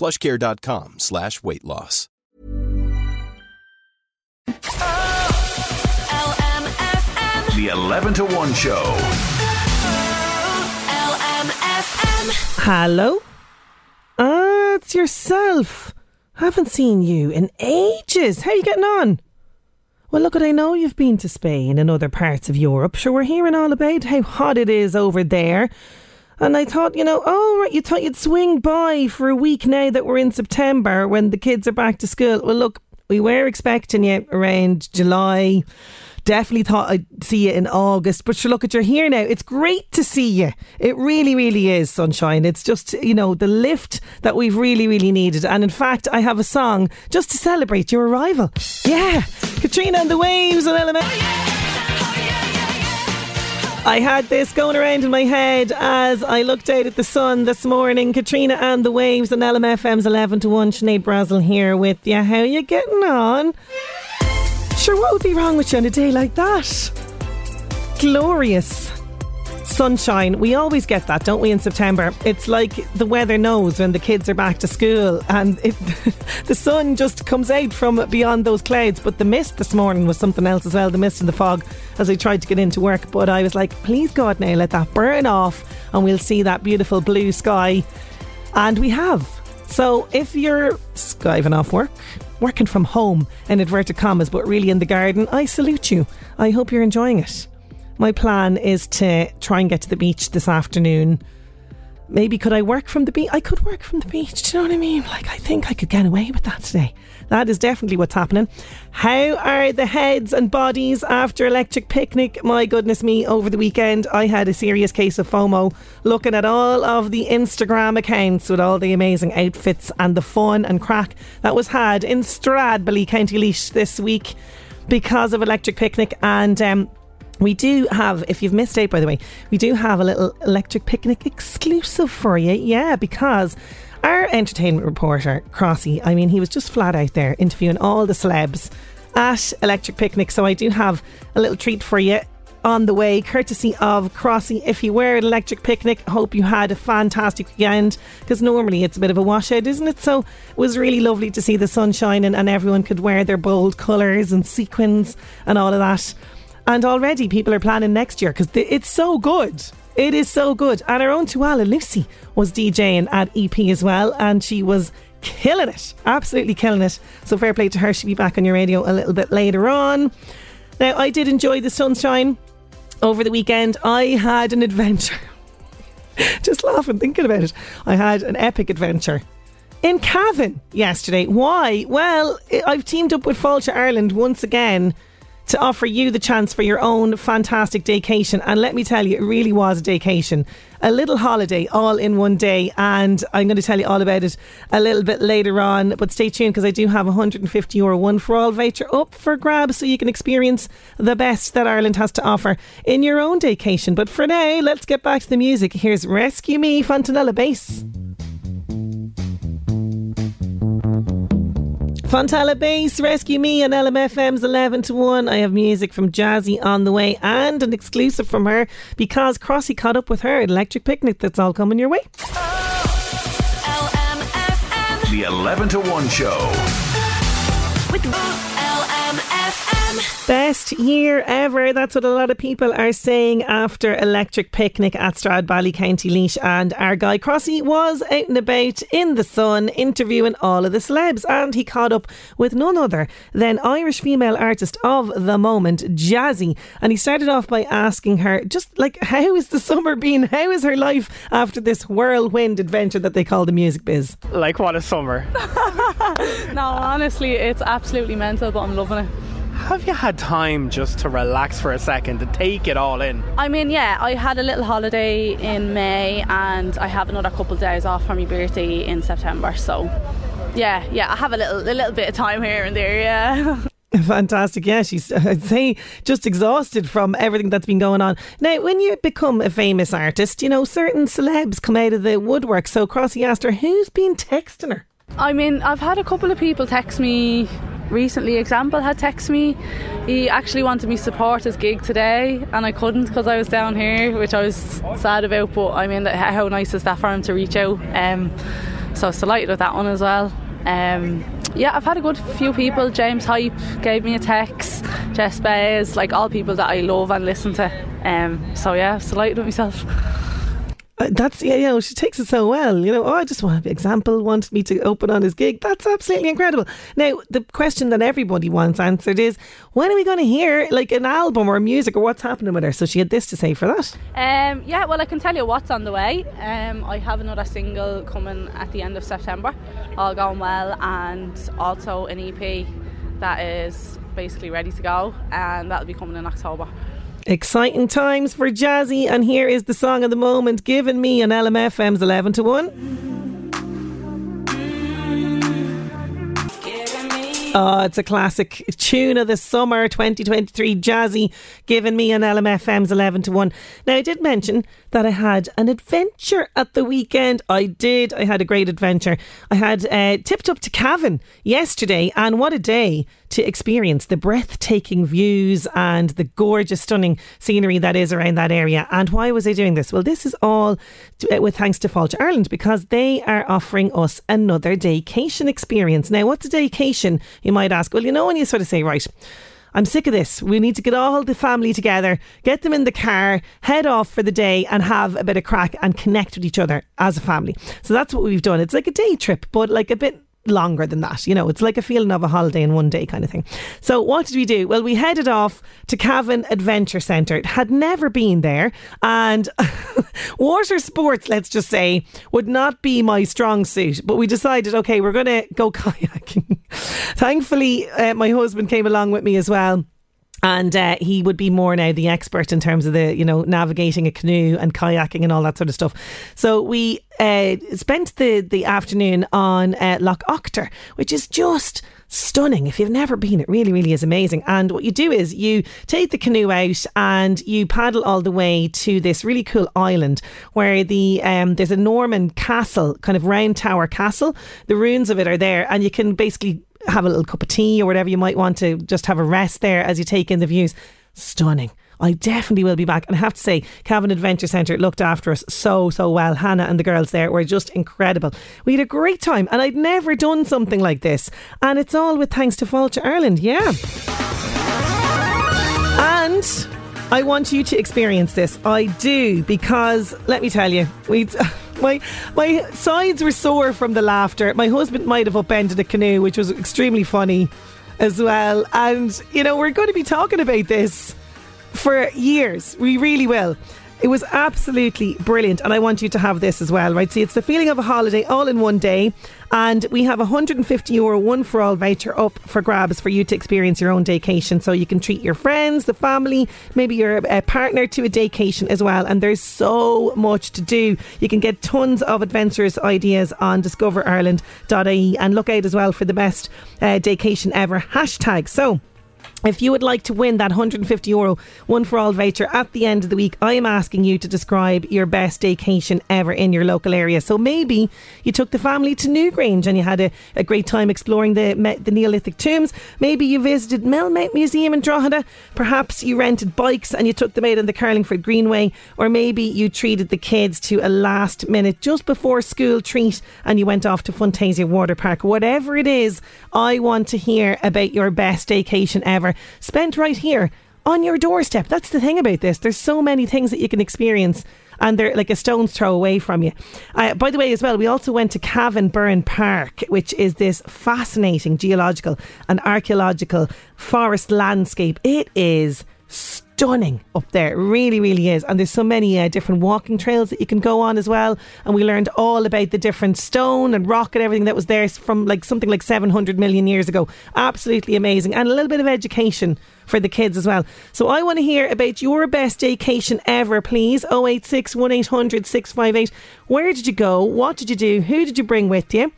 plushcare.com slash weight loss. LMFM. The 11 to 1 Show. LMFM. Hello? Ah, it's yourself. Haven't seen you in ages. How are you getting on? Well, look, at I know you've been to Spain and other parts of Europe. Sure, we're hearing all about how hot it is over there. And I thought, you know, oh, right, you thought you'd swing by for a week now that we're in September when the kids are back to school. Well, look, we were expecting you around July. Definitely thought I'd see you in August. But sure, look at you're here now. It's great to see you. It really, really is, Sunshine. It's just, you know, the lift that we've really, really needed. And in fact, I have a song just to celebrate your arrival. Yeah. Katrina and the Waves and LMFM. I had this going around in my head as I looked out at the sun this morning. Katrina and the Waves and LMFM's 11 to 1. Sinead Brazel here with you. How you getting on? Sure, what would be wrong with you on a day like that? Glorious. Sunshine. We always get that, don't we, in September? It's like the weather knows when the kids are back to school and it, the sun just comes out from beyond those clouds. But the mist this morning was something else as well the mist and the fog as I tried to get into work. But I was like, please, God, now let that burn off and we'll see that beautiful blue sky. And we have. So if you're skiving off work, working from home, in inverted commas, but really in the garden, I salute you. I hope you're enjoying it. My plan is to try and get to the beach this afternoon. Maybe could I work from the beach? I could work from the beach. Do you know what I mean? Like, I think I could get away with that today. That is definitely what's happening. How are the heads and bodies after Electric Picnic? My goodness me, over the weekend I had a serious case of FOMO looking at all of the Instagram accounts with all the amazing outfits and the fun and crack that was had in Stradbally, County Laois this week because of Electric Picnic and um, we do have, if you've missed out by the way, we do have a little electric picnic exclusive for you. Yeah, because our entertainment reporter, Crossy, I mean, he was just flat out there interviewing all the celebs at Electric Picnic. So I do have a little treat for you on the way, courtesy of Crossy. If you were at Electric Picnic, hope you had a fantastic weekend because normally it's a bit of a washout, isn't it? So it was really lovely to see the sun shining and everyone could wear their bold colours and sequins and all of that. And already people are planning next year because it's so good. It is so good. And our own Tuala Lucy was DJing at EP as well, and she was killing it. Absolutely killing it. So fair play to her. She'll be back on your radio a little bit later on. Now, I did enjoy the sunshine over the weekend. I had an adventure. Just laughing thinking about it. I had an epic adventure in Cavan yesterday. Why? Well, I've teamed up with Fáilte Ireland once again to offer you the chance for your own fantastic daycation. And let me tell you, it really was a daycation. A little holiday all in one day. And I'm going to tell you all about it a little bit later on. But stay tuned because I do have a 150 euro one for all voucher up for grabs so you can experience the best that Ireland has to offer in your own daycation. But for now, let's get back to the music. Here's Rescue Me, Fontella Bass. Fontella Bass, Rescue Me on LMFM's 11 to 1. I have music from Jazzy on the way and an exclusive from her because Crossy caught up with her at Electric Picnic. That's all coming your way. Oh, LMFM. The 11 to 1 Show. With LMFM. FM. Best year ever. That's what a lot of people are saying after Electric Picnic at Stradbally, County Laois. And our guy Crossy was out and about in the sun interviewing all of the celebs. And he caught up with none other than Irish female artist of the moment, Jazzy. And he started off by asking her, just like, how is the summer been? How is her life after this whirlwind adventure that they call the music biz? Like what a summer. No, honestly, it's absolutely mental, but I'm loving it. Have you had time just to relax for a second to take it all in? I mean, yeah, I had a little holiday in May and I have another couple of days off for my birthday in September. So, yeah, yeah, I have a little, a little bit of time here and there, yeah. Fantastic. Yeah, she's, I'd say, just exhausted from everything that's been going on. Now, when you become a famous artist, you know, certain celebs come out of the woodwork. So Crossy asked her, who's been texting her? I mean, I've had a couple of people text me recently. Example had text me. He actually wanted me support his gig today, and I couldn't because I was down here, which I was sad about. But I mean, how nice is that for him to reach out? Um, so I was delighted with that one as well. Um, yeah, I've had a good few people. James Hype gave me a text. Jess Bays, like all people that I love and listen to. Um, so yeah, I was delighted with myself. Uh, That's yeah, you know, she takes it so well. You know, oh, I just want an example. Wanted me to open on his gig. That's absolutely incredible. Now, the question that everybody wants answered is, when are we going to hear like an album or music or what's happening with her? So she had this to say for that. Um, yeah, well, I can tell you what's on the way. Um, I have another single coming at the end of September, all going well, and also an EP that is basically ready to go, and that'll be coming in October. Exciting times for Jazzy, and here is the song of the moment, Giving Me an LMFM's eleven to one. Oh, it's a classic tune of the summer 2023 Jazzy Giving Me an LMFM's 11 to 1. Now, I did mention that I had an adventure at the weekend. I did. I had a great adventure. I had uh, tipped up to Cavan yesterday, and what a day to experience the breathtaking views and the gorgeous, stunning scenery that is around that area. And why was I doing this? Well, this is all uh, with thanks to Fáilte Ireland because they are offering us another daycation experience. Now, what's a daycation? You might ask. Well, you know, when you sort of say, right, I'm sick of this. We need to get all the family together, get them in the car, head off for the day, and have a bit of crack and connect with each other as a family. So that's what we've done. It's like a day trip, but like a bit longer than that. You know, it's like a feeling of a holiday in one day kind of thing. So what did we do? Well, we headed off to Cavan Adventure Centre. It had never been there, and water sports, let's just say, would not be my strong suit. But we decided, okay, we're going to go kayaking. Thankfully, uh, my husband came along with me as well and uh, he would be more now the expert in terms of the you know navigating a canoe and kayaking and all that sort of stuff. So we uh, spent the the afternoon on uh, Lough Oughter, which is just stunning. If you've never been, it really really is amazing. And what you do is you take the canoe out and you paddle all the way to this really cool island where the um, there's a Norman castle, kind of round tower castle. The ruins of it are there, and you can basically have a little cup of tea or whatever you might want to just have a rest there as you take in the views. Stunning. I definitely will be back. And I have to say, Cavan Adventure Centre looked after us so, so well. Hannah and the girls there were just incredible. We had a great time, and I'd never done something like this. And it's all with thanks to Fáilte Ireland, yeah. And I want you to experience this. I do, because let me tell you, we. My my sides were sore from the laughter. My husband might have upended a canoe, which was extremely funny as well. And you know, we're going to be talking about this for years. We really will. It was absolutely brilliant, and I want you to have this as well, right? See, it's the feeling of a holiday all in one day, and we have a 150 euro one for all voucher up for grabs for you to experience your own daycation. So you can treat your friends, the family, maybe your uh, partner to a daycation as well. And there's so much to do. You can get tons of adventurous ideas on discoverireland.ie and look out as well for the best uh, daycation ever hashtag. So If you would like to win that 150 euro one for all voucher at the end of the week, I am asking you to describe your best vacation ever in your local area. So maybe you took the family to Newgrange and you had a, a great time exploring the the Neolithic tombs. Maybe you visited Millmount Museum in Drogheda. Perhaps you rented bikes and you took them out on the Carlingford Greenway. Or maybe you treated the kids to a last minute, just before school treat and you went off to Funtasia Water Park. Whatever it is, I want to hear about your best vacation ever spent right here on your doorstep. That's the thing about this. There's so many things that you can experience. And they're like a stone's throw away from you. Uh, by the way, as well, we also went to Cavan Burren Park, which is this fascinating geological and archaeological forest landscape. It is stunning up there. It really, really is. And there's so many uh, different walking trails that you can go on as well. And we learned all about the different stone and rock and everything that was there from like something like 700 million years ago. Absolutely amazing. And a little bit of education for the kids as well. So I want to hear about your best vacation ever, please. 086 1800 658. Where did you go? What did you do? Who did you bring with you?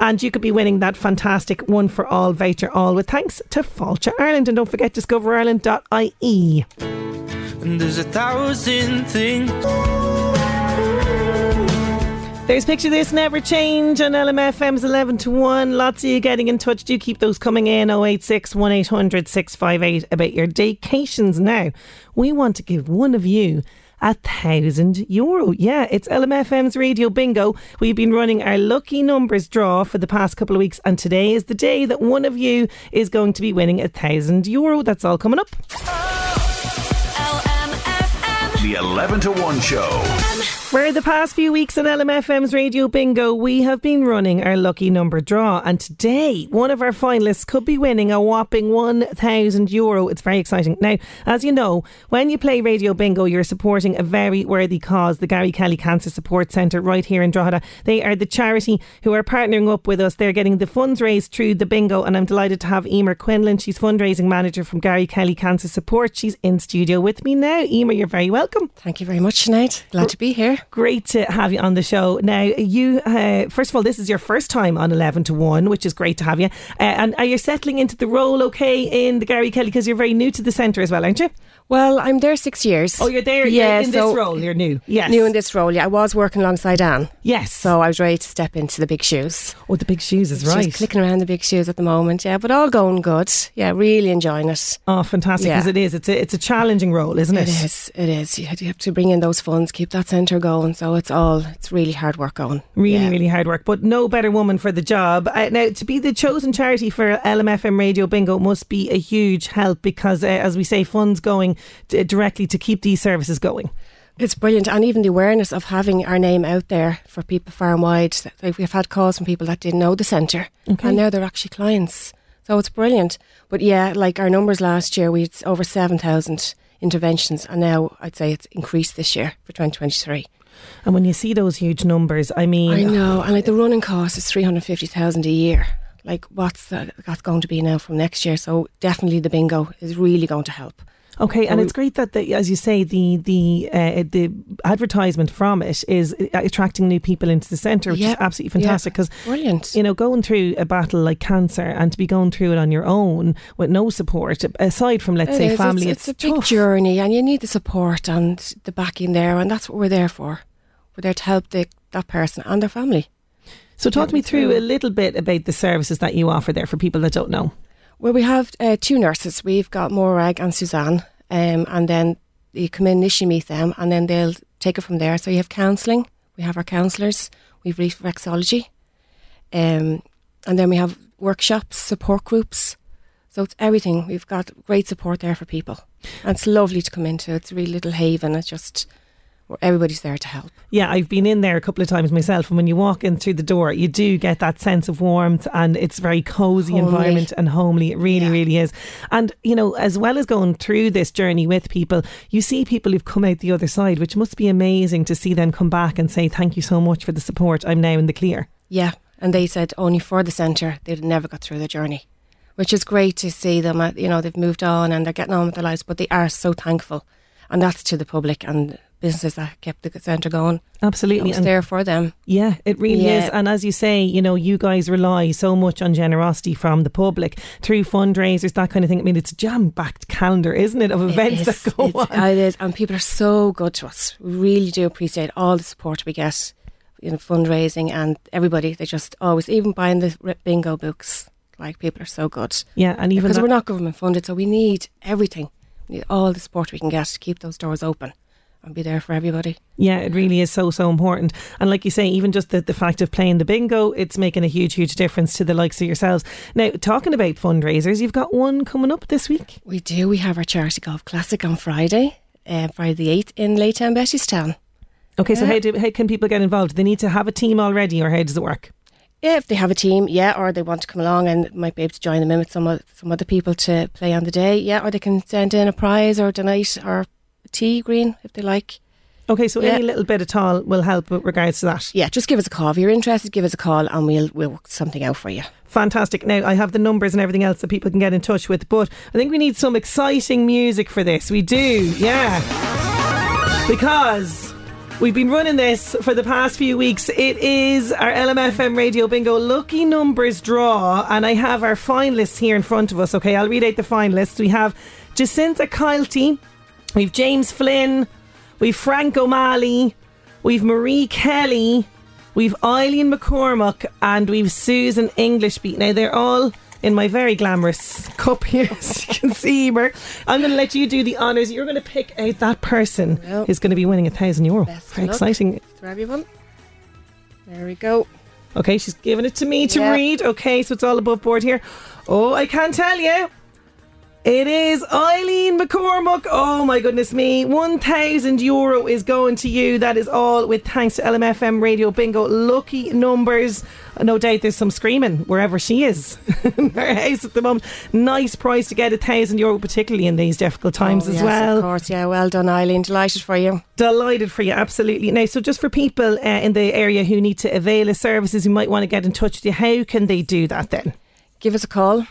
And you could be winning that fantastic one for all voucher all with thanks to Fáilte Ireland and don't forget discoverireland.ie And there's a thousand things. There's Picture This Never Change on LMFM's 11 to 1. Lots of you getting in touch. Do keep those coming in 086 1800 658 about your vacations now. We want to give one of you a thousand euro. Yeah, it's LMFM's Radio Bingo. We've been running our lucky numbers draw for the past couple of weeks, and today is the day that one of you is going to be winning a thousand euro. That's all coming up. LMFM. The 11 to 1 show. For the past few weeks on LMFM's Radio Bingo, we have been running our lucky number draw, and today one of our finalists could be winning a whopping 1,000 euro. It's very exciting. Now, as you know, when you play Radio Bingo, you're supporting a very worthy cause, the Gary Kelly Cancer Support Centre right here in Drogheda. They are the charity who are partnering up with us. They're getting the funds raised through the bingo, and I'm delighted to have Eimear Quinlan. She's fundraising manager from Gary Kelly Cancer Support. She's in studio with me now. Eimear, you're very welcome. Thank you very much, Sinead. Glad to be here. Great to have you on the show. Now, you, uh, first of all, this is your first time on 11 to 1, which is great to have you. Uh, and are you settling into the role okay in the Gary Kelly? Because you're very new to the centre as well, aren't you? Well, I'm there six years. Oh, you're there Yeah, in so- this role. You're new. Yes. New in this role, yeah. I was working alongside Anne. Yes. So I was ready to step into the big shoes. oh, the big shoes is She's right. clicking around the big shoes at the moment, yeah. But all going good. Yeah, really enjoying it. Oh, fantastic! Because Yeah. it is. It's a it's a challenging role, isn't it? It is. It is. You have- you have to bring in those funds, keep that centre going. So it's all, it's really hard work going. Really, Yeah. really hard work, but no better woman for the job. Uh, now, to be the chosen charity for LMFM Radio Bingo must be a huge help because, uh, as we say, funds going directly to keep these services going. It's brilliant, and even the awareness of having our name out there for people far and wide. Like we've had calls from people that didn't know the centre, Okay. and now they're actually clients. So it's brilliant. But yeah, like our numbers last year, we had over seven thousand interventions, and now I'd say it's increased this year for 2023. And when you see those huge numbers, I mean, I know, and like the running cost is three hundred fifty thousand a year. Like what's that, that's going to be now from next year? So definitely the bingo is really going to help. Okay, and So- it's great that, the, as you say, the the uh, the advertisement from it is uh, attracting new people into the centre, which is absolutely fantastic. Because Brilliant. you know, going through a battle like cancer and to be going through it on your own with no support, aside from let's It say is. family, It's, it's, it's a big tough. journey, and you need the support and the backing there, and that's what we're there for. We're there to help the, that person and their family. So talk me through a little bit about the services that you offer there for people that don't know. Well, we have uh, two nurses. We've got Morag and Suzanne, um, and then you come in, initially meet them, and then they'll take it from there. So you have counselling. We have our counsellors. We've reflexology, um, and then we have workshops, support groups. So it's everything. We've got great support there for people, and it's lovely to come into. It's a really little haven. It's just everybody's there to help. Yeah, I've been in there a couple of times myself, and when you walk in through the door, you do get that sense of warmth, and it's very cozy Homely. environment and homely. It really, Yeah. really is. And you know, as well as going through this journey with people, you see people who've come out the other side, which must be amazing to see them come back and say, "Thank you so much for the support. I'm now in the clear." Yeah, and they said only for the centre they'd never got through the journey, which is great to see them. uh, You know, they've moved on and they're getting on with their lives, but they are so thankful, and that's to the public and businesses that kept the centre going. Absolutely. It was there for them. Yeah, it really Yeah. is. And as you say, you know, you guys rely so much on generosity from the public through fundraisers, that kind of thing. I mean, it's a jam packed calendar, isn't it, of events It is, that go it's- on? It is, and people are so good to us. We really do appreciate all the support we get in fundraising and everybody. They just always, even buying the bingo books, like people are so good. yeah, and even Because that- we're not government funded, so we need everything. We need all the support we can get to keep those doors open and be there for everybody. Yeah, it really is so, so important. And like you say, even just the, the fact of playing the bingo, it's making a huge, huge difference to the likes of yourselves. Now, talking about fundraisers, you've got one coming up this week. We do. We have our charity golf classic on Friday, uh, Friday the eighth in Laytown, Bettystown. Okay, so how, do, how can people get involved? Do they need to have a team already, or how does it work? Yeah, if they have a team, yeah, or they want to come along and might be able to join them in with some some other people to play on the day, yeah, or they can send in a prize or donate or tea green if they like. Okay, so Yeah. any little bit at all will help with regards to that. Yeah, just give us a call if you're interested. Give us a call and we'll we'll work something out for you. Fantastic. Now, I have the numbers and everything else that people can get in touch with, but I think we need some exciting music for this. We do, yeah. Because we've been running this for the past few weeks. It is our LMFM Radio Bingo Lucky Numbers draw, and I have our finalists here in front of us. Okay, I'll read out the finalists. We have Jacinta Kilty, we've James Flynn, we've Frank O'Malley, we've Marie Kelly, we've Eileen McCormack, and we've Susan Englishby. Now they're all in my very glamorous cup here, as you can see, Eimear. I'm going to let you do the honours. You're going to pick out that person Well, who's going to be winning a thousand euro. Very exciting. For everyone. There we go. Okay, she's giving it to me to Yeah. read. Okay, so it's all above board here. Oh, I can't tell you. It is Eileen McCormack. Oh my goodness me. 1,000 euro is going to you. That is all with thanks to LMFM Radio Bingo. Lucky numbers. No doubt there's some screaming wherever she is in her house at the moment. Nice price to get a thousand euro, particularly in these difficult times Oh, as yes, well. Of course, yeah. Well done, Eileen. Delighted for you. Delighted for you, absolutely. Now, so just for people uh, in the area who need to avail of services, who might want to get in touch with you, how can they do that then? Give us a call.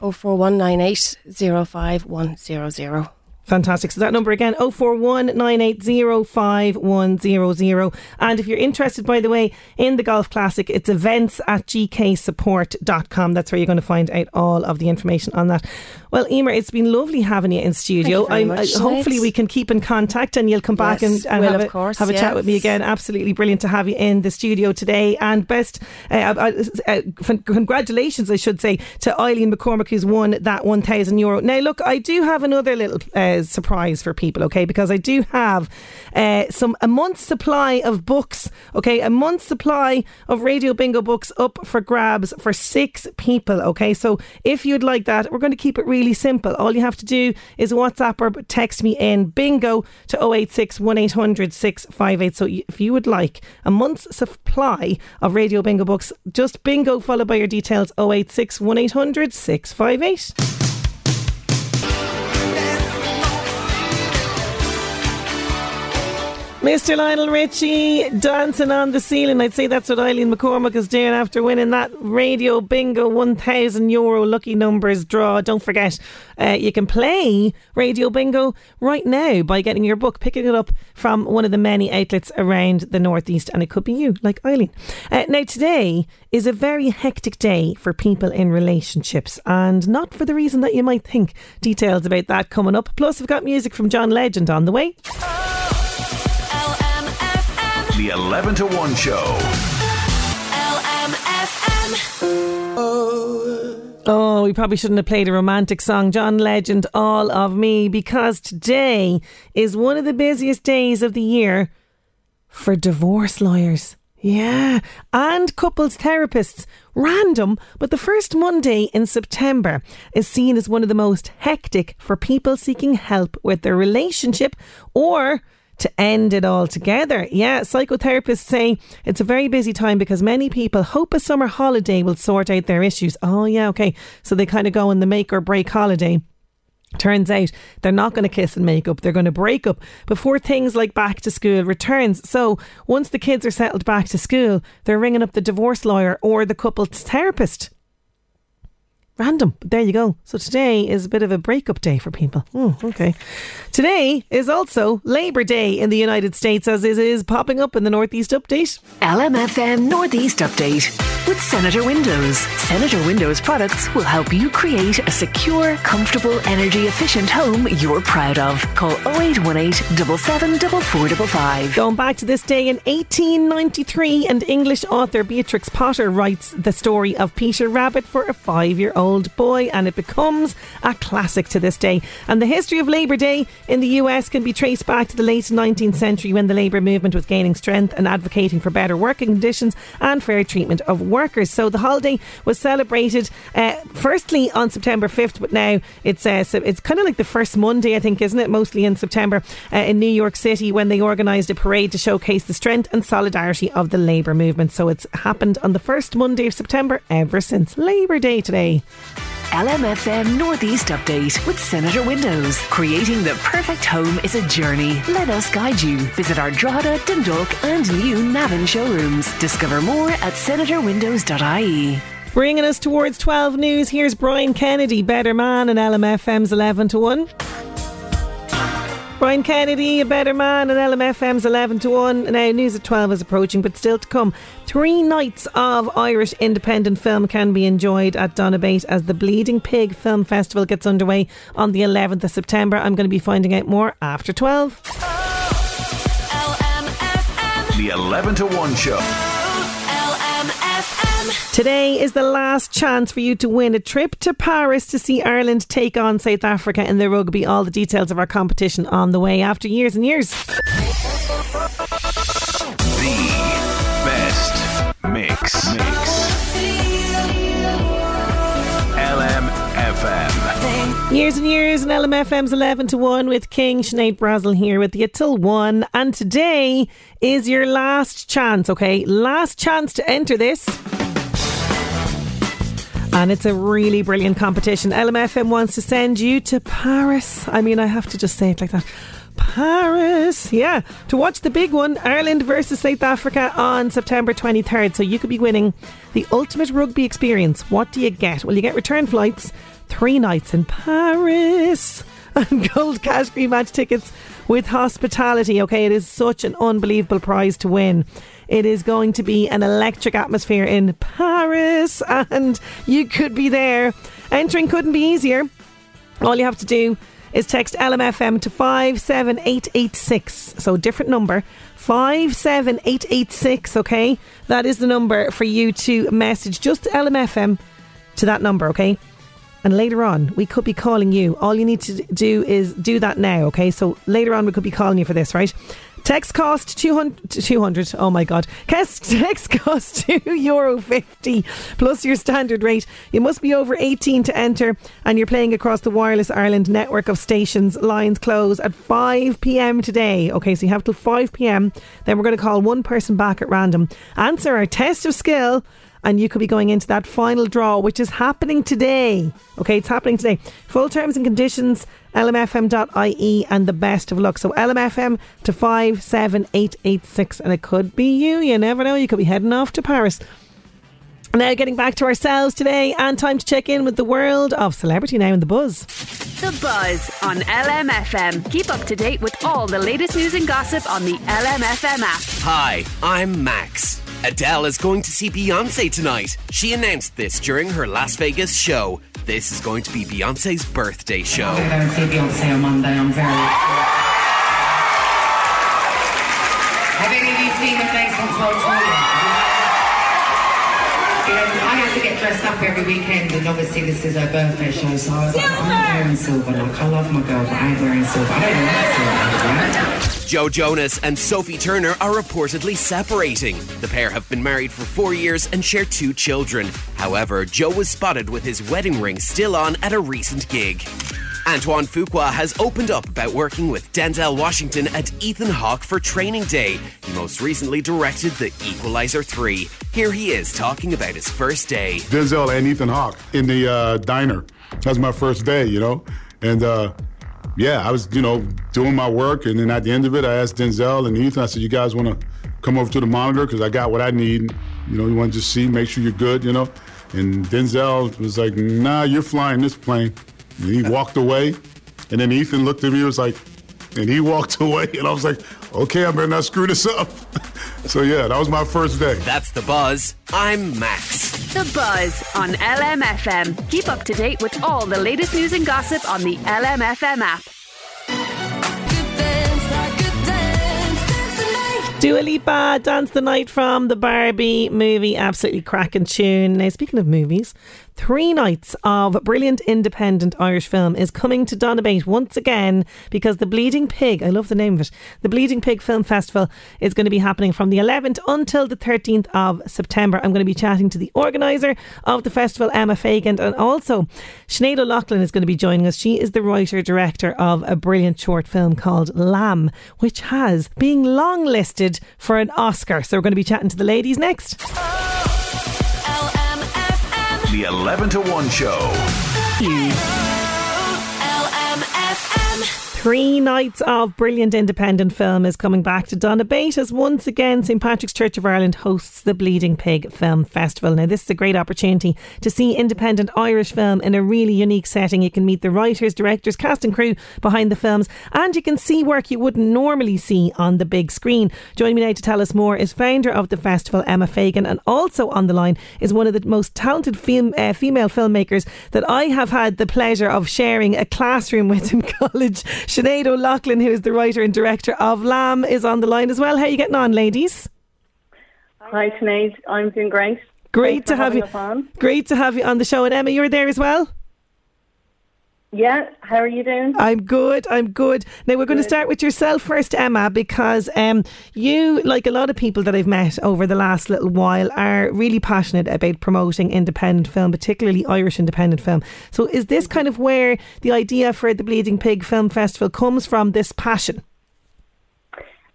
04198 05100. Fantastic. So that number again, 04198055100. And if you're interested, by the way, in the Golf Classic, it's events at gksupport.com. That's where you're going to find out all of the information on that. Well, Eimear, it's been lovely having you in studio. You much, uh, hopefully we can keep in contact and you'll come back Yes, and, and will, have, of a, course, have a chat with me again. Absolutely brilliant to have you in the studio today. And best, uh, uh, uh, congratulations, I should say, to Eileen McCormack who's won that 1,000 euro. Now, look, I do have another little uh, surprise for people, okay? Because I do have uh, some a month's supply of books, okay? A month's supply of Radio Bingo books up for grabs for six people, okay? So if you'd like that, we're going to keep it really simple. All you have to do is WhatsApp or text me in bingo to 086 1800 658. So if you would like a month's supply of Radio Bingo books, just bingo followed by your details 086 1800 658. Mr. Lionel Richie dancing on the ceiling. I'd say that's what Eileen McCormack is doing after winning that Radio Bingo 1000 euro lucky numbers draw. Don't forget, uh, you can play Radio Bingo right now by getting your book, picking it up from one of the many outlets around the Northeast, and it could be you, like Eileen. Uh, now, today is a very hectic day for people in relationships, and not for the reason that you might think. Details about that coming up. Plus, I've got music from John Legend on the way. LMFM. The 11 to 1 show. LMFM. Oh, we probably shouldn't have played a romantic song, John Legend, All of Me, because today is one of the busiest days of the year for divorce lawyers. Yeah, and couples therapists. Random, but the first Monday in September is seen as one of the most hectic for people seeking help with their relationship or to end it all together. Yeah, psychotherapists say it's a very busy time because many people hope a summer holiday will sort out their issues. Oh, yeah, okay. So they kind of go on the make or break holiday. Turns out they're not going to kiss and make up. They're going to break up before things like back to school returns. So once the kids are settled back to school, they're ringing up the divorce lawyer or the couple's therapist. Random, but there you go. So today is a bit of a breakup day for people. Oh, okay. Today is also Labour Day in the United States, as it is popping up in the Northeast Update. LMFM Northeast Update with Senator Windows. Senator Windows products will help you create a secure, comfortable, energy efficient home you're proud of. Call 0818 774455. Going back to this day in 1893, and English author Beatrix Potter writes the story of Peter Rabbit for a five year old boy, and it becomes a classic to this day. And the history of Labour Day in the US can be traced back to the late 19th century when the labour movement was gaining strength and advocating for better working conditions and fair treatment of workers. So the holiday was celebrated uh, firstly on September 5th, but now it's uh, it's kind of like the first Monday, I think, isn't it? Mostly in September uh, in New York City when they organised a parade to showcase the strength and solidarity of the labour movement. So it's happened on the first Monday of September ever since Labour Day today. LMFM Northeast Update with Senator Windows. Creating the perfect home is a journey. Let us guide you. Visit our Drogheda, Dundalk, and new Navan showrooms. Discover more at senatorwindows.ie. Bringing us towards 12 news, here's Brian Kennedy, Better Man, and LMFM's 11 to 1. Brian Kennedy, a better man, and LMFM's 11 to 1. Now, news at 12 is approaching, but still to come. Three nights of Irish independent film can be enjoyed at Donabate as the Bleeding Pig Film Festival gets underway on the 11th of September. I'm going to be finding out more after 12. LMFM. The 11 to 1 show. Today is the last chance for you to win a trip to Paris to see Ireland take on South Africa in the rugby. All the details of our competition on the way after years and years. The best mix. Mix. LMFM. Years and years and LMFM's 11 to 1 with King Sinead Brazel here with you till 1. And today is your last chance, okay? Last chance to enter this. And it's a really brilliant competition. LMFM wants to send you to Paris. I mean, I have to just say it like that. Paris, yeah, to watch the big one, Ireland versus South Africa on September 23rd. So you could be winning the ultimate rugby experience. What do you get? Well, you get return flights, three nights in Paris, and gold cash green match tickets with hospitality. Okay, it is such an unbelievable prize to win. It is going to be an electric atmosphere in Paris, and you could be there. Entering couldn't be easier. All you have to do is text LMFM to 57886. So, different number 57886. Okay, that is the number for you to message just LMFM to that number. Okay. And later on, we could be calling you. All you need to do is do that now, okay? So later on, we could be calling you for this, right? Text cost 200, 200 oh my god. Text, cost 2 euro 50 plus your standard rate. You must be over 18 to enter and you're playing across the Wireless Ireland network of stations. Lines close at 5 pm today. Okay, so you have till 5 pm. Then we're going to call one person back at random. Answer our test of skill and you could be going into that final draw, which is happening today. Okay, it's happening today. Full terms and conditions, lmfm.ie, and the best of luck. So LMFM to 57886, and it could be you. You never know. You could be heading off to Paris. Now, getting back to ourselves today, and time to check in with the world of celebrity now in the buzz. The Buzz on LMFM. Keep up to date with all the latest news and gossip on the LMFM app. Hi, I'm Max. Adele is going to see Beyonce tonight. She announced this during her Las Vegas show. This is going to be Beyonce's birthday show. I'm going to see Beyonce on Monday. I'm very excited. Have any of you seen the place on Totoya? You get dressed up every weekend, and obviously this is her birthday show, so I was like, I'm wearing silver. Like, I love my girl, but I ain't wearing silver. I don't know what silver. Joe Jonas and Sophie Turner are reportedly separating. The pair have been married for four years and share two children. However, Joe was spotted with his wedding ring still on at a recent gig. Antoine Fuqua has opened up about working with Denzel Washington at Ethan Hawke for Training Day. He most recently directed The Equalizer 3. Here he is talking about his first day. Denzel and Ethan Hawke in the uh, diner. That was my first day, you know, and uh, yeah, I was, you know, doing my work, and then at the end of it, I asked Denzel and Ethan. I said, "You guys want to come over to the monitor because I got what I need. You know, you want to just see, make sure you're good, you know." And Denzel was like, "Nah, you're flying this plane." And he walked away. And then Ethan looked at me, and was like, and he walked away, and I was like, "Okay, I better not screw this up." so yeah, that was my first day. That's the buzz. I'm Max. The Buzz on LMFM. Keep up to date with all the latest news and gossip on the LMFM app. Dua Lipa, Dance the Night from the Barbie movie. Absolutely cracking tune. Now, speaking of movies, three nights of brilliant independent Irish film is coming to Donabate once again because the Bleeding Pig, I love the name of it, the Bleeding Pig Film Festival is going to be happening from the 11th until the 13th of September. I'm going to be chatting to the organiser of the festival, Emma Fagan, and also Sinead O'Loughlin is going to be joining us. She is the writer director of a brilliant short film called Lamb, which has been longlisted for an Oscar. So we're going to be chatting to the ladies next. Oh. The 11 to 1 show. Three nights of brilliant independent film is coming back to Donabate as once again St Patrick's Church of Ireland hosts the Bleeding Pig Film Festival. Now, this is a great opportunity to see independent Irish film in a really unique setting. You can meet the writers, directors, cast, and crew behind the films, and you can see work you wouldn't normally see on the big screen. Joining me now to tell us more is founder of the festival, Emma Fagan, and also on the line is one of the most talented uh, female filmmakers that I have had the pleasure of sharing a classroom with in college. Sinead O'Loughlin, who is the writer and director of Lamb, is on the line as well. How are you getting on, ladies? Hi, Sinead. I'm doing great. Great Thanks to have you. on. Great to have you on the show. And Emma, you're there as well. Yeah, how are you doing? I'm good. I'm good. Now we're going to start with yourself first, Emma, because um, you, like a lot of people that I've met over the last little while, are really passionate about promoting independent film, particularly Irish independent film. So, is this kind of where the idea for the Bleeding Pig Film Festival comes from? This passion.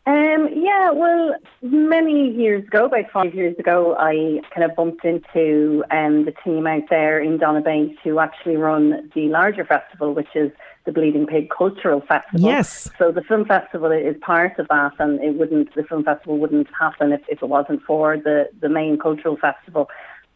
Um, yeah, well, many years ago, about five years ago, I kind of bumped into um, the team out there in Donabate who actually run the larger festival, which is the Bleeding Pig Cultural Festival. Yes. So the film festival is part of that, and it wouldn't the film festival wouldn't happen if, if it wasn't for the the main cultural festival.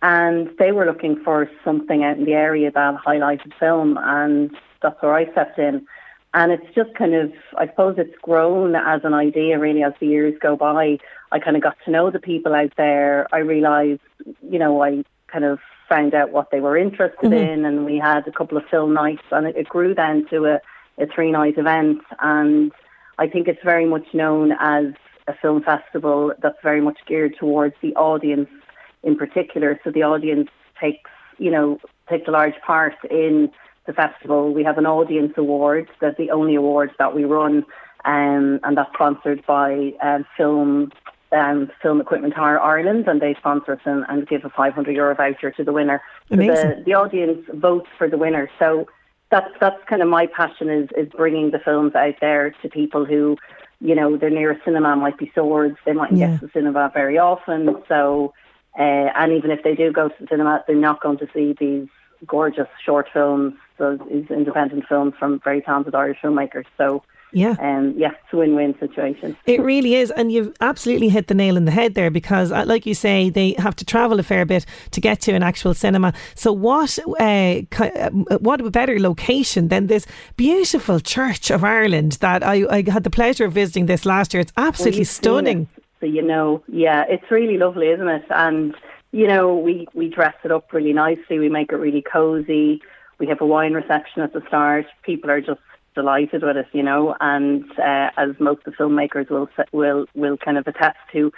And they were looking for something out in the area that highlighted film, and that's where I stepped in. And it's just kind of, I suppose it's grown as an idea really as the years go by. I kind of got to know the people out there. I realised, you know, I kind of found out what they were interested Mhm. in and we had a couple of film nights and it, it grew then to a, a three night event. And I think it's very much known as a film festival that's very much geared towards the audience in particular. So the audience takes, you know, takes a large part in the festival. We have an audience award. That's the only award that we run, um, and that's sponsored by um, Film um, Film Equipment Hire Ireland, and they sponsor us and, and give a 500 euro voucher to the winner. So Amazing. The, the audience votes for the winner. So that's that's kind of my passion is is bringing the films out there to people who, you know, their nearest cinema might be Swords. They mightn't Yeah. get to the cinema very often. So, uh, and even if they do go to the cinema, they're not going to see these gorgeous short films, those these independent films from very talented Irish filmmakers. So, Yeah. um, yeah, it's a win-win situation. It really is, and you've absolutely hit the nail on the head there because, uh, like you say, they have to travel a fair bit to get to an actual cinema. So, what, uh, uh, what a better location than this beautiful Church of Ireland that I, I had the pleasure of visiting this last year. It's absolutely Well, stunning. it, so you know, yeah, it's really lovely, isn't it? And you know, we we dress it up really nicely. We make it really cozy. We have a wine reception at the start. People are just delighted with it, you know. And uh, as most of the filmmakers will will will kind of attest to,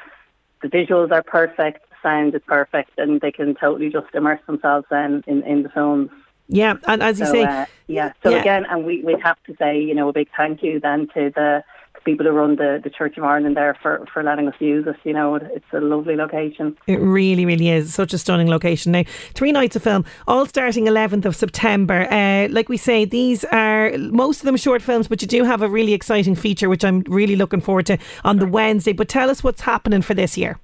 the visuals are perfect, the sound is perfect, and they can totally just immerse themselves then in in the films. Yeah, and as you So, say, uh, yeah. So yeah. again, and we we have to say, you know, a big thank you then to the people who run the, the Church of Ireland there for, for letting us use it. You know, it, it's a lovely location. It really, really is such a stunning location. Now, three nights of film, all starting 11th of September. Uh, like we say, these are most of them short films, but you do have a really exciting feature, which I'm really looking forward to on the Wednesday. But tell us what's happening for this year.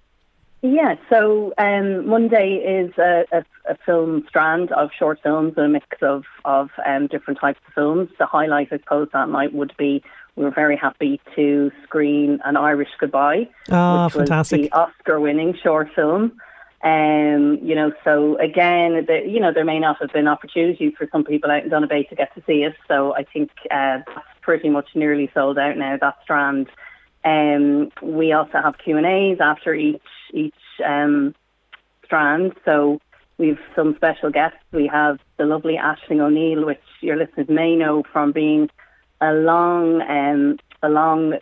Yeah, so um, Monday is a, a, a film strand of short films, and a mix of, of um, different types of films. The highlight, I suppose, that night would be we were very happy to screen An Irish Goodbye, Oh, which was fantastic. the Oscar-winning short film. Um, you know, so again, the, you know, there may not have been opportunities for some people out in Donabate to get to see it. So I think uh, that's pretty much nearly sold out now. That strand. Um, we also have Q and A's after each each um, strand. So we've some special guests. We have the lovely Aisling O'Neill, which your listeners may know from being a long, um, a long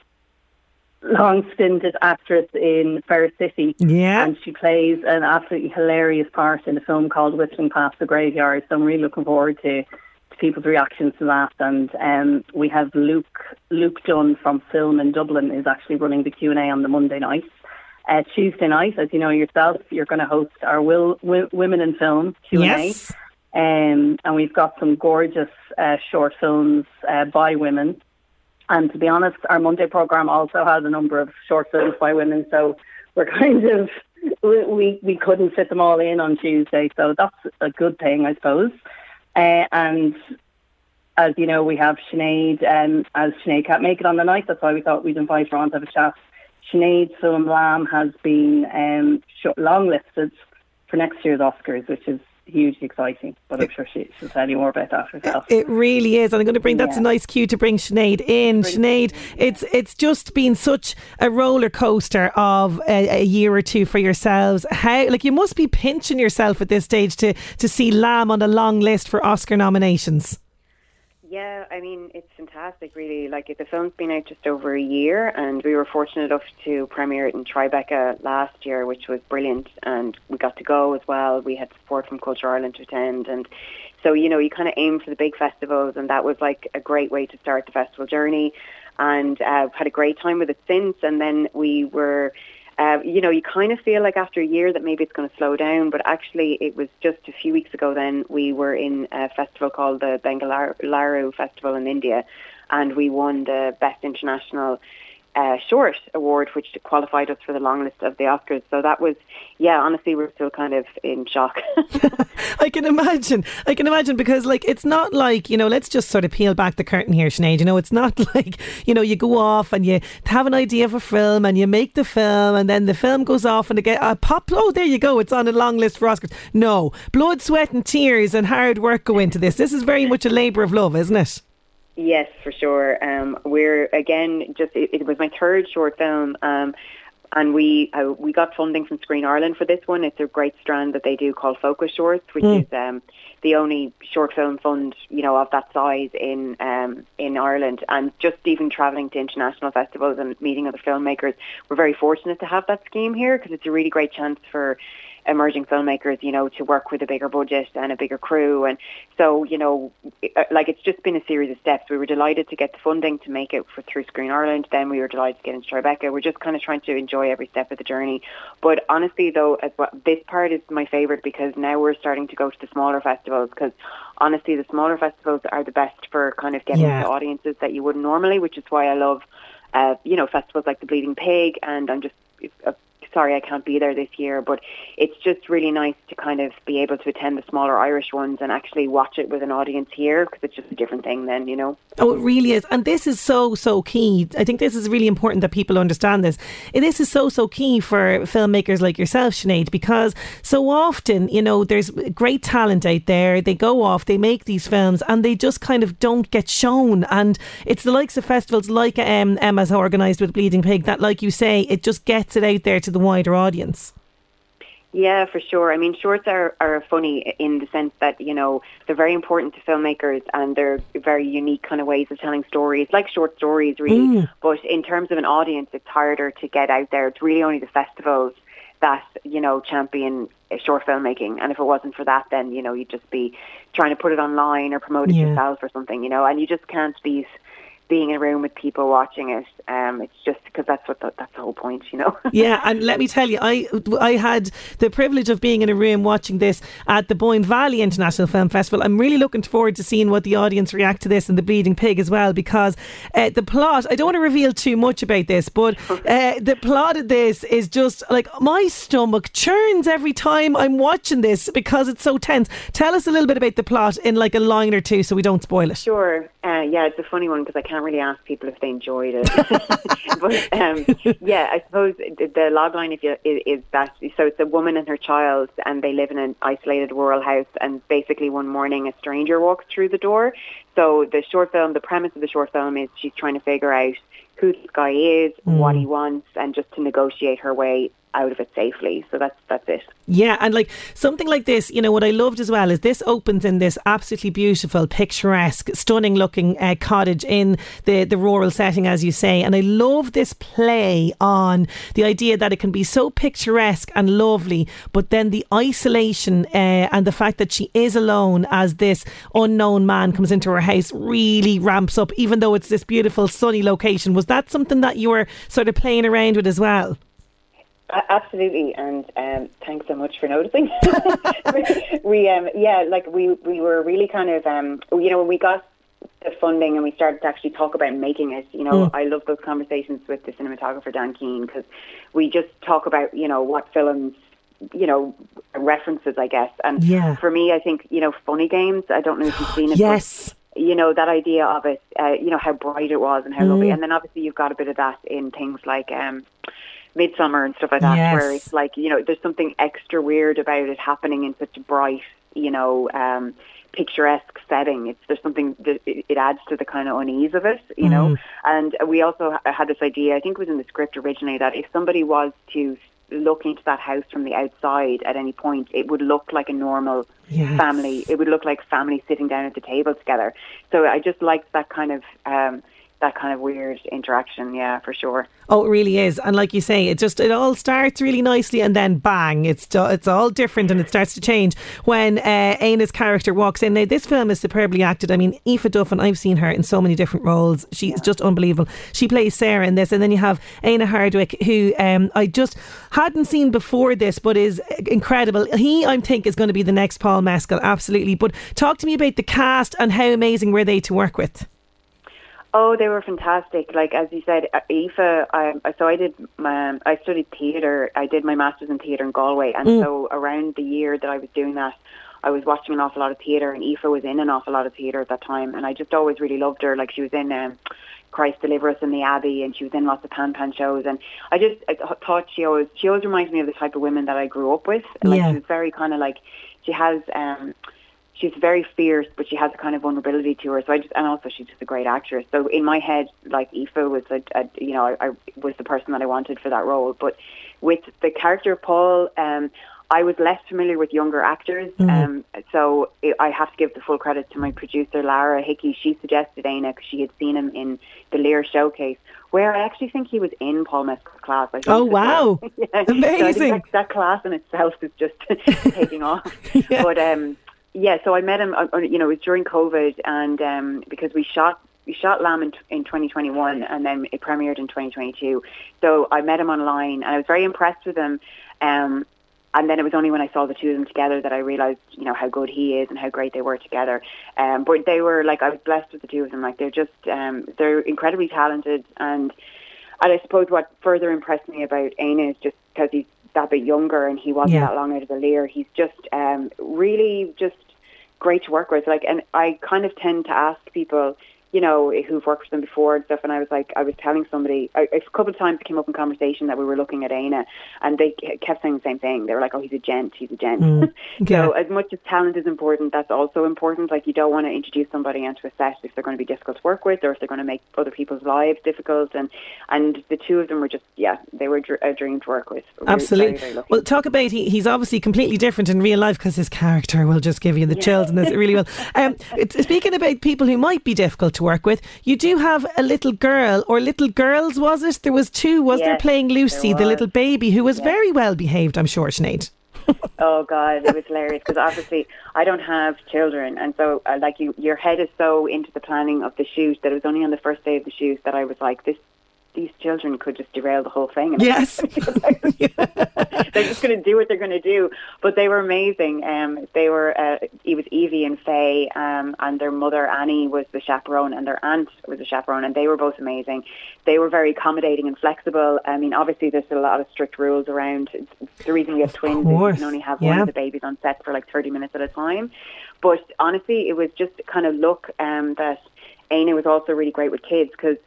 long stinted actress in Fair City. Yeah. And she plays an absolutely hilarious part in a film called Whistling Past the Graveyard. So I'm really looking forward to, to people's reactions to that. And um, we have Luke Luke Dunn from Film in Dublin is actually running the Q&A on the Monday night. Uh, Tuesday night, as you know yourself, you're going to host our Will, Wi- Women in Film Q&A. Yes. Um, and we've got some gorgeous uh, short films uh, by women. And to be honest, our Monday program also has a number of short films by women. So we're kind of we we, couldn't fit them all in on Tuesday. So that's a good thing, I suppose. Uh, and as you know, we have Sinead, um, as Sinead can't make it on the night. That's why we thought we'd invite her on to have a chat. Sinead's film Lamb has been um, sh- longlisted for next year's Oscars, which is hugely exciting. But I'm sure she, she'll tell you more about that herself. It really is, and I'm going to bring. That's a nice cue to bring Sinead in. Sinead, it's it's just been such a roller coaster of a, a year or two for yourselves. How like you must be pinching yourself at this stage to to see Lamb on a long list for Oscar nominations. Yeah, I mean, it's fantastic, really. Like, the film's been out just over a year, and we were fortunate enough to premiere it in Tribeca last year, which was brilliant, and we got to go as well. We had support from Culture Ireland to attend, and so, you know, you kind of aim for the big festivals, and that was like a great way to start the festival journey, and uh, had a great time with it since, and then we were uh, you know, you kind of feel like after a year that maybe it's going to slow down, but actually it was just a few weeks ago then we were in a festival called the Bengaluru Festival in India and we won the Best International uh, Short Award, which qualified us for the long list of the Oscars. So that was, yeah, honestly, we're still kind of in shock. I can imagine. I can imagine because, like, it's not like you know. Let's just sort of peel back the curtain here, Sinead. You know, it's not like you know you go off and you have an idea of a film and you make the film and then the film goes off and get uh, pop. Oh, there you go. It's on a long list for Oscars. No, blood, sweat, and tears and hard work go into this. This is very much a labour of love, isn't it? Yes, for sure. Um, we're again just it, it was my third short film, um, and we uh, we got funding from Screen Ireland for this one. It's a great strand that they do called Focus Shorts, which Mm. is um, the only short film fund you know of that size in um, in Ireland. And just even travelling to international festivals and meeting other filmmakers, we're very fortunate to have that scheme here because it's a really great chance for emerging filmmakers, you know, to work with a bigger budget and a bigger crew. And so, you know, uh, like it's just been a series of steps. We were delighted to get the funding to make it for through Screen Ireland. Then we were delighted to get into Tribeca. We're just kind of trying to enjoy every step of the journey. But honestly, though, as well, this part is my favourite because now we're starting to go to the smaller festivals because honestly, the smaller festivals are the best for kind of getting Yeah. to audiences that you wouldn't normally, which is why I love, uh, you know, festivals like the Bleeding Pig. And I'm just uh, sorry I can't be there this year, but it's just really nice to kind of be able to attend the smaller Irish ones and actually watch it with an audience here because it's just a different thing then, you know. Oh, it really is. And this is so, so key. I think this is really important that people understand this. This is so, so key for filmmakers like yourself, Sinead, because so often, you know, there's great talent out there. They go off, they make these films, and they just kind of don't get shown. And it's the likes of festivals like um, Emma's organised with Bleeding Pig that, like you say, it just gets it out there to the wider audience. Yeah, for sure. I mean, shorts are, are funny in the sense that, you know, they're very important to filmmakers and they're very unique kind of ways of telling stories, like short stories, really. Mm. But in terms of an audience, it's harder to get out there. It's really only the festivals that, you know, champion short filmmaking. And if it wasn't for that, then, you know, you'd just be trying to put it online or promote it Yeah. yourself or something, you know, and you just can't beat being in a room with people watching it. Um, it's just because that's what the, that's the whole point, you know. yeah, and let me tell you, I I had the privilege of being in a room watching this at the Boyne Valley International Film Festival. I'm really looking forward to seeing what the audience react to this and the Bleeding Pig as well, because uh, the plot. I don't want to reveal too much about this, but uh, the plot of this is just like my stomach churns every time I'm watching this because it's so tense. Tell us a little bit about the plot in like a line or two, so we don't spoil it. Sure. Uh, yeah, it's a funny one because I can't can't really ask people if they enjoyed it. but um, yeah, I suppose the, the log line if you, is, is that so it's a woman and her child, and they live in an isolated rural house, and basically one morning a stranger walks through the door. So the short film, the premise of the short film is she's trying to figure out who this guy is, what he wants, and just to negotiate her way out of it safely. So that's that's it. Yeah, and like something like this, you know, what I loved as well is this opens in this absolutely beautiful, picturesque, stunning looking uh, cottage in the, the rural setting, as you say. And I love this play on the idea that it can be so picturesque and lovely, but then the isolation uh, and the fact that she is alone as this unknown man comes into her house really ramps up, even though it's this beautiful, sunny location. Was that something that you were sort of playing around with as well? Absolutely, and um, thanks so much for noticing. we, um, yeah, like we we were really kind of, um, you know, when we got the funding and we started to actually talk about making it. You know, Mm. I love those conversations with the cinematographer Dan Keane because we just talk about, you know, what films, you know, references, I guess. And Yeah. for me, I think, you know, Funny Games. I don't know if you've seen it. but Yes. you know that idea of it uh, you know how bright it was and how lovely Mm. and then obviously you've got a bit of that in things like um Midsommar and stuff like that where it's like you know there's something extra weird about it happening in such a bright you know um picturesque setting it's there's something that it, it adds to the kind of unease of it you know Mm. and we also had this idea i think it was in the script originally that if somebody was to look into that house from the outside at any point it would look like a normal Yes. family. It would look like family sitting down at the table together. So I just liked that kind of um, that kind of weird interaction. Yeah, for sure. Oh, it really is, and like you say, it just it all starts really nicely, and then bang, it's it's all different, and it starts to change when uh, Éanna's character walks in. Now, this film is superbly acted. I mean, Aoife Duffin, I've seen her in so many different roles. She's just unbelievable. She plays Sarah in this, and then you have Éanna Hardwicke, who um, I just hadn't seen before this, but is incredible. He, I think, is going to be the next Paul Mescal, absolutely. But talk to me about the cast and how amazing were they to work with. Oh, they were fantastic. Like as you said, uh, Aoife. Um, so I did. My, I studied theatre. I did my masters in theatre in Galway, and Mm. so around the year that I was doing that, I was watching an awful lot of theatre, and Aoife was in an awful lot of theatre at that time, and I just always really loved her. Like she was in. Um, Christ Deliver Us in the Abbey, and she was in lots of pan pan shows. And I just I th- thought she always she always reminds me of the type of women that I grew up with. Like Yeah. she was very kind of like she has um she's very fierce, but she has a kind of vulnerability to her. So I just, and also she's just a great actress. So in my head, like Aoife was a, a you know, I, I was the person that I wanted for that role. But with the character of Paul, um, I was less familiar with younger actors. Mhm. Um, so it, I have to give the full credit to my producer, Lara Hickey. She suggested Éanna because she had seen him in the Lir showcase. Where I actually think he was in Paul Mescal's class. I think Oh, wow. yeah. So Amazing. that, that class in itself is just taking off. But um, yeah, so I met him. uh, uh, You know, it was during COVID, and um, because we shot we shot Lamb in, in 2021, and then it premiered in 2022. So I met him online, and I was very impressed with him. Um, and then it was only when I saw the two of them together that I realized, you know, how good he is and how great they were together. Um, but they were like, I was blessed with the two of them. Like they're just, um, they're incredibly talented, and and I suppose what further impressed me about Éanna is just because he's that bit younger and he wasn't Yeah. that long out of the Lir. He's just um, really just great to work with. Like, and I kind of tend to ask people, you know, who've worked with them before and stuff. And I was like, I was telling somebody I, a couple of times it came up in conversation that we were looking at Éanna, and they kept saying the same thing. They were like, "Oh, he's a gent. He's a gent." Mm. so as much as talent is important, that's also important. Like, you don't want to introduce somebody onto a set if they're going to be difficult to work with, or if they're going to make other people's lives difficult. And and the two of them were just, yeah, they were dr- a dream to work with. We Absolutely. Very, very well, talk about he, he's obviously completely different in real life because his character will just give you the chills and this it really will. Um, it's, speaking about people who might be difficult to work with, you do have a little girl or little girls, was it? There was two, was there, playing Lucy, there the little baby who was very well behaved, I'm sure, Sinead. Oh God, it was hilarious because obviously I don't have children, and so uh, like you, your head is so into the planning of the shoot that it was only on the first day of the shoot that I was like, this, these children could just derail the whole thing. And Yes. they're just going to do what they're going to do. But they were amazing. Um, they were. Uh, it was Evie and Faye, um, and their mother Annie was the chaperone, and their aunt was the chaperone, and they were both amazing. They were very accommodating and flexible. I mean, obviously there's a lot of strict rules around. It's the reason we have twins is you can only have one of the babies on set for like 30 minutes at a time. But honestly, it was just kind of luck um, that Éanna was also really great with kids because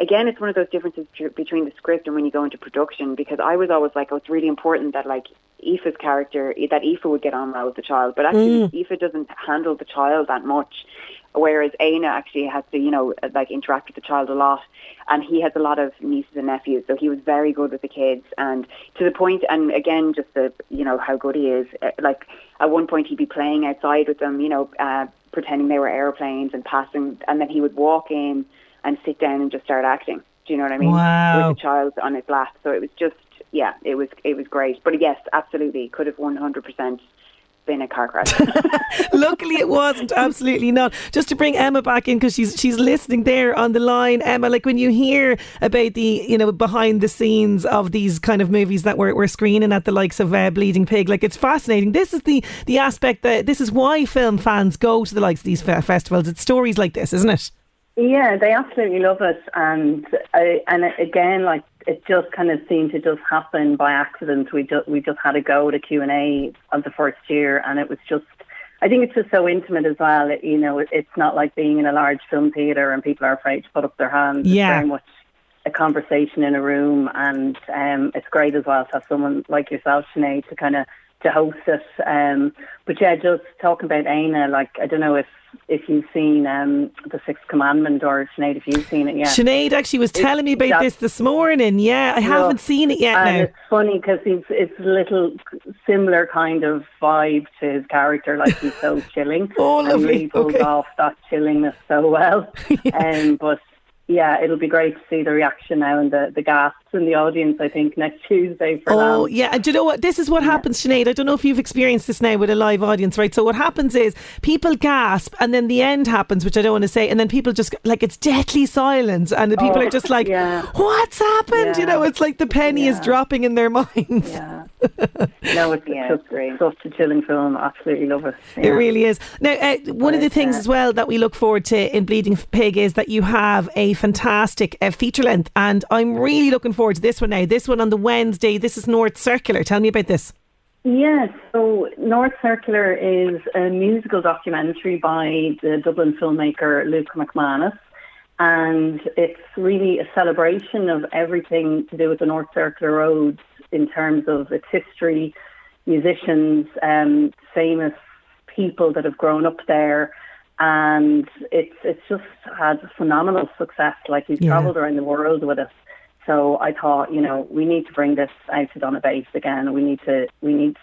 again, it's one of those differences between the script and when you go into production. Because I was always like, oh, it's really important that like Aoife's character that Aoife would get on well with the child, but actually Mm. Aoife doesn't handle the child that much. Whereas Éanna actually has to, you know, like interact with the child a lot, and he has a lot of nieces and nephews, so he was very good with the kids, and to the point, and again, just the, you know, how good he is. eh, Like at one point, he'd be playing outside with them, you know, uh, pretending they were airplanes and passing, and then he would walk in and sit down and just start acting. Do you know what I mean? Wow. With a child on his lap, so it was just, yeah, it was it was great. But yes, absolutely, could have one hundred percent been a car crash. Luckily, it wasn't. Absolutely not. Just to bring Emma back in because she's she's listening there on the line. Emma, like when you hear about the you know behind the scenes of these kind of movies that we're, we're screening at the likes of uh, Bleeding Pig, like it's fascinating. This is the the aspect that this is why film fans go to the likes of these fe- festivals. It's stories like this, isn't it? Yeah, they absolutely love it, and I, and again, like it just kind of seemed to just happen by accident. We just we just had a go at a Q and A of the first year, and it was just. I think it's just so intimate as well. It, you know, it, it's not like being in a large film theatre and people are afraid to put up their hands. Yeah. It's very much a conversation in a room, and um, it's great as well to have someone like yourself, Sinead, to kind of to host it. Um, but yeah, just talking about Éanna, like I don't know if if you've seen um, the Sixth Commandment or Sinead, if you've seen it yet. Sinead actually was telling me about this this morning. Yeah, I haven't seen it yet and now. it's funny because he's it's a little similar kind of vibe to his character. Like he's so chilling. Oh, and lovely. he really pulls Okay. off that chillingness so well. um, but yeah, it'll be great to see the reaction now and the the gasps in the audience. I think next Tuesday for Oh, yeah. And do you know what? This is what happens, Sinead. I don't know if you've experienced this now with a live audience, right? So, what happens is people gasp, and then the end happens, which I don't want to say, and then people just, like, it's deathly silence, and the people Oh, are just like, yeah. what's happened? You know, it's like the penny is dropping in their minds. No, it's Yeah, it's great. such a chilling film. Absolutely love it. It really is. Now, uh, one of the things as well that we look forward to in Bleeding Pig is that you have a fantastic uh, feature length, and I'm really looking forward to this one now. This one on the Wednesday. This is North Circular. Tell me about this. Yes, so North Circular is a musical documentary by the Dublin filmmaker Luke McManus, and it's really a celebration of everything to do with the North Circular Road in terms of its history, musicians, um, famous people that have grown up there, and it's it's just had phenomenal success. Like he's Yeah. travelled around the world with it. So I thought, you know, we need to bring this out to Donabate again. We need to we need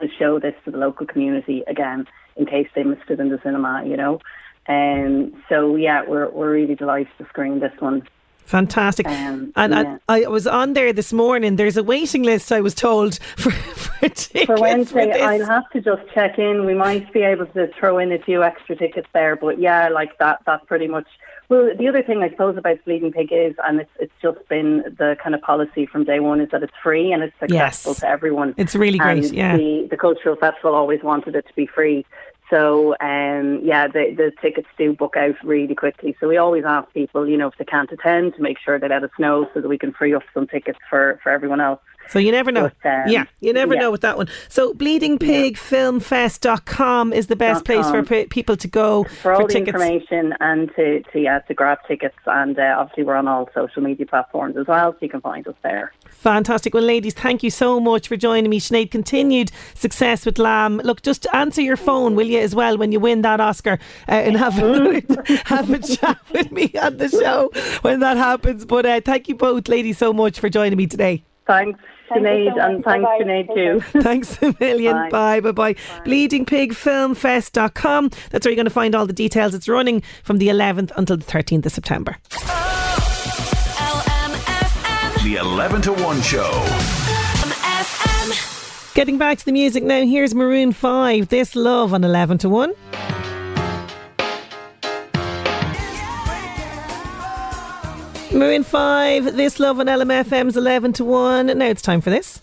to show this to the local community again in case they missed it in the cinema, you know. And so yeah, we're we're really delighted to screen this one. Fantastic. Um, and yeah. I, I was on there this morning. There's a waiting list, I was told, for, for tickets. For Wednesday, this. I'll have to just check in. We might be able to throw in a few extra tickets there, but yeah, like that. That's pretty much. Well, the other thing I suppose about Bleeding Pig is, and it's it's just been the kind of policy from day one, is that it's free and it's accessible Yes. to everyone. It's really great, And yeah. The, the cultural festival always wanted it to be free. So um, yeah, the the tickets do book out really quickly. So we always ask people, you know, if they can't attend, to make sure they let us know so that we can free up some tickets for, for everyone else. So you never know. But, um, yeah, you never yeah. know with that one. So bleedingpigfilmfest.com is the best place for pe- people to go for all the tickets. information and to, to yeah to grab tickets and uh, obviously we're on all social media platforms as well so you can find us there Fantastic. Well, ladies, thank you so much for joining me. Sinead, continued success with Lamb. Look, just answer your phone, will you, as well, when you win that Oscar uh, and have a, have a chat with me on the show when that happens. But uh, thank you both, ladies, so much for joining me today. Thanks Thank you Sinead so and thanks Bye-bye. Sinead too Thanks a million. Bye. Bye, bye, bye. BleedingPigFilmFest.com. That's where you're going to find all the details. It's running from the 11th until the 13th of September. The 11 to 1 show. Getting back to the music now, here's Maroon 5, This Love on 11 to 1. Maroon 5, This Love on LMFM's 11 to 1. Now it's time for this.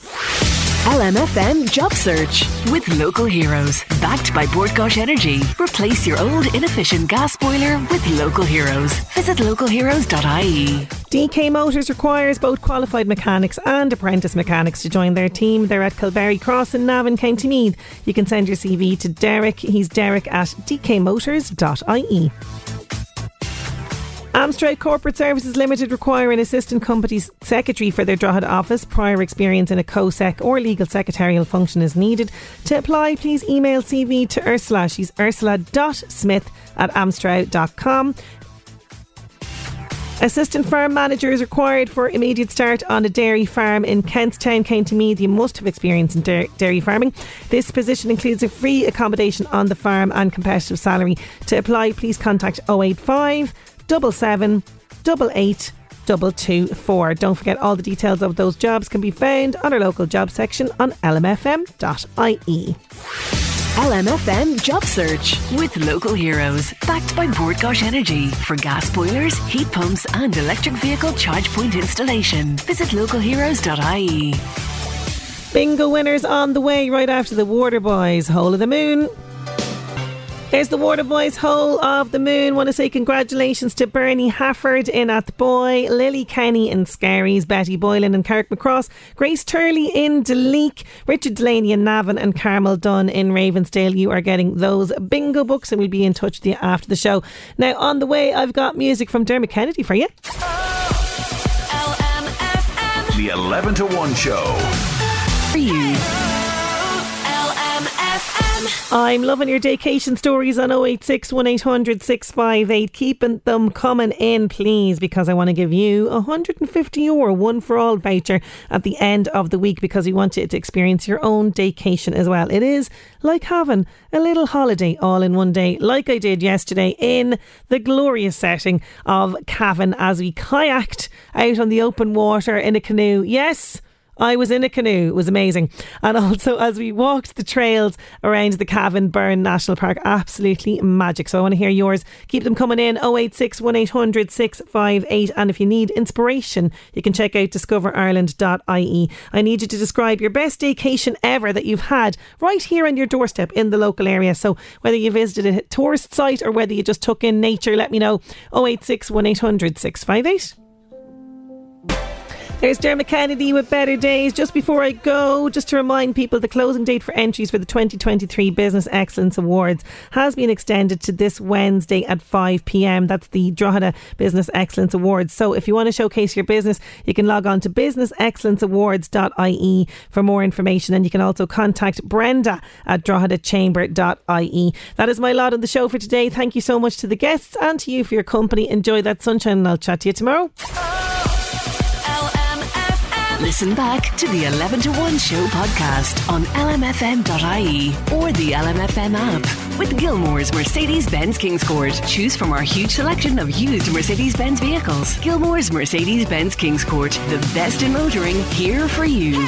LMFM Job Search with local heroes. Backed by Bord Gáis Energy. Replace your old inefficient gas boiler with local heroes. Visit localheroes.ie. DK Motors requires both qualified mechanics and apprentice mechanics to join their team. They're at Kilberry Cross in Navan, County Meath. You can send your CV to Derek. He's Derek at dkmotors.ie. Amstrad Corporate Services Limited require an assistant company secretary for their Drogheda office. Prior experience in a COSEC or legal secretarial function is needed. To apply, please email CV to Ursula. She's ursula.smith at amstrad.com. Assistant farm manager is required for immediate start on a dairy farm in Kentstown, County Meath. You must have experience in dairy farming. This position includes a free accommodation on the farm and competitive salary. To apply, please contact 085 77 88 224. Don't forget all the details of those jobs can be found on our local job section on lmfm.ie. LMFM Job Search with local heroes. Backed by Bord Gáis Energy for gas boilers, heat pumps, and electric vehicle charge point installation. Visit localheroes.ie. Bingo winners on the way right after the Water Boys. Whole of the Moon. There's the Water Boys Whole of the Moon. Want to say congratulations to Bernie Hafford in Athboy, Lily Kenny in Skerries, Betty Boylan and Carrickmacross, Grace Turley in Duleek, Richard Delaney in Navan, and Carmel Dunn in Ravensdale. You are getting those bingo books, and we'll be in touch with you after the show. Now, on the way, I've got music from Dermot Kennedy for you. Oh, the 11 to 1 show. For you. I'm loving your vacation stories on 086 1800 658. Keeping them coming in, please, because I want to give you a 150 euro one for all voucher at the end of the week because we want you to experience your own vacation as well. It is like having a little holiday all in one day, like I did yesterday in the glorious setting of Cavan as we kayaked out on the open water in a canoe. Yes I was in a canoe. It was amazing. And also, as we walked the trails around the Cavan Burren National Park, absolutely magic. So I want to hear yours. Keep them coming in 086 1800 658. And if you need inspiration, you can check out discoverireland.ie. I need you to describe your best vacation ever that you've had right here on your doorstep in the local area. So whether you visited a tourist site or whether you just took in nature, let me know 086 1800 658. There's Dermot Kennedy with Better Days. Just before I go, just to remind people, the closing date for entries for the 2023 Business Excellence Awards has been extended to this Wednesday at 5 pm. That's the Drogheda Business Excellence Awards. So if you want to showcase your business, you can log on to businessexcellenceawards.ie for more information. And you can also contact Brenda at droghedachamber.ie. That is my lot on the show for today. Thank you so much to the guests and to you for your company. Enjoy that sunshine, and I'll chat to you tomorrow. Listen back to the 11 to 1 show podcast on lmfm.ie or the LMFM app. With Gilmore's Mercedes Benz Kingscourt, choose from our huge selection of used Mercedes Benz vehicles. Gilmore's Mercedes Benz Kingscourt, the best in motoring, here for you.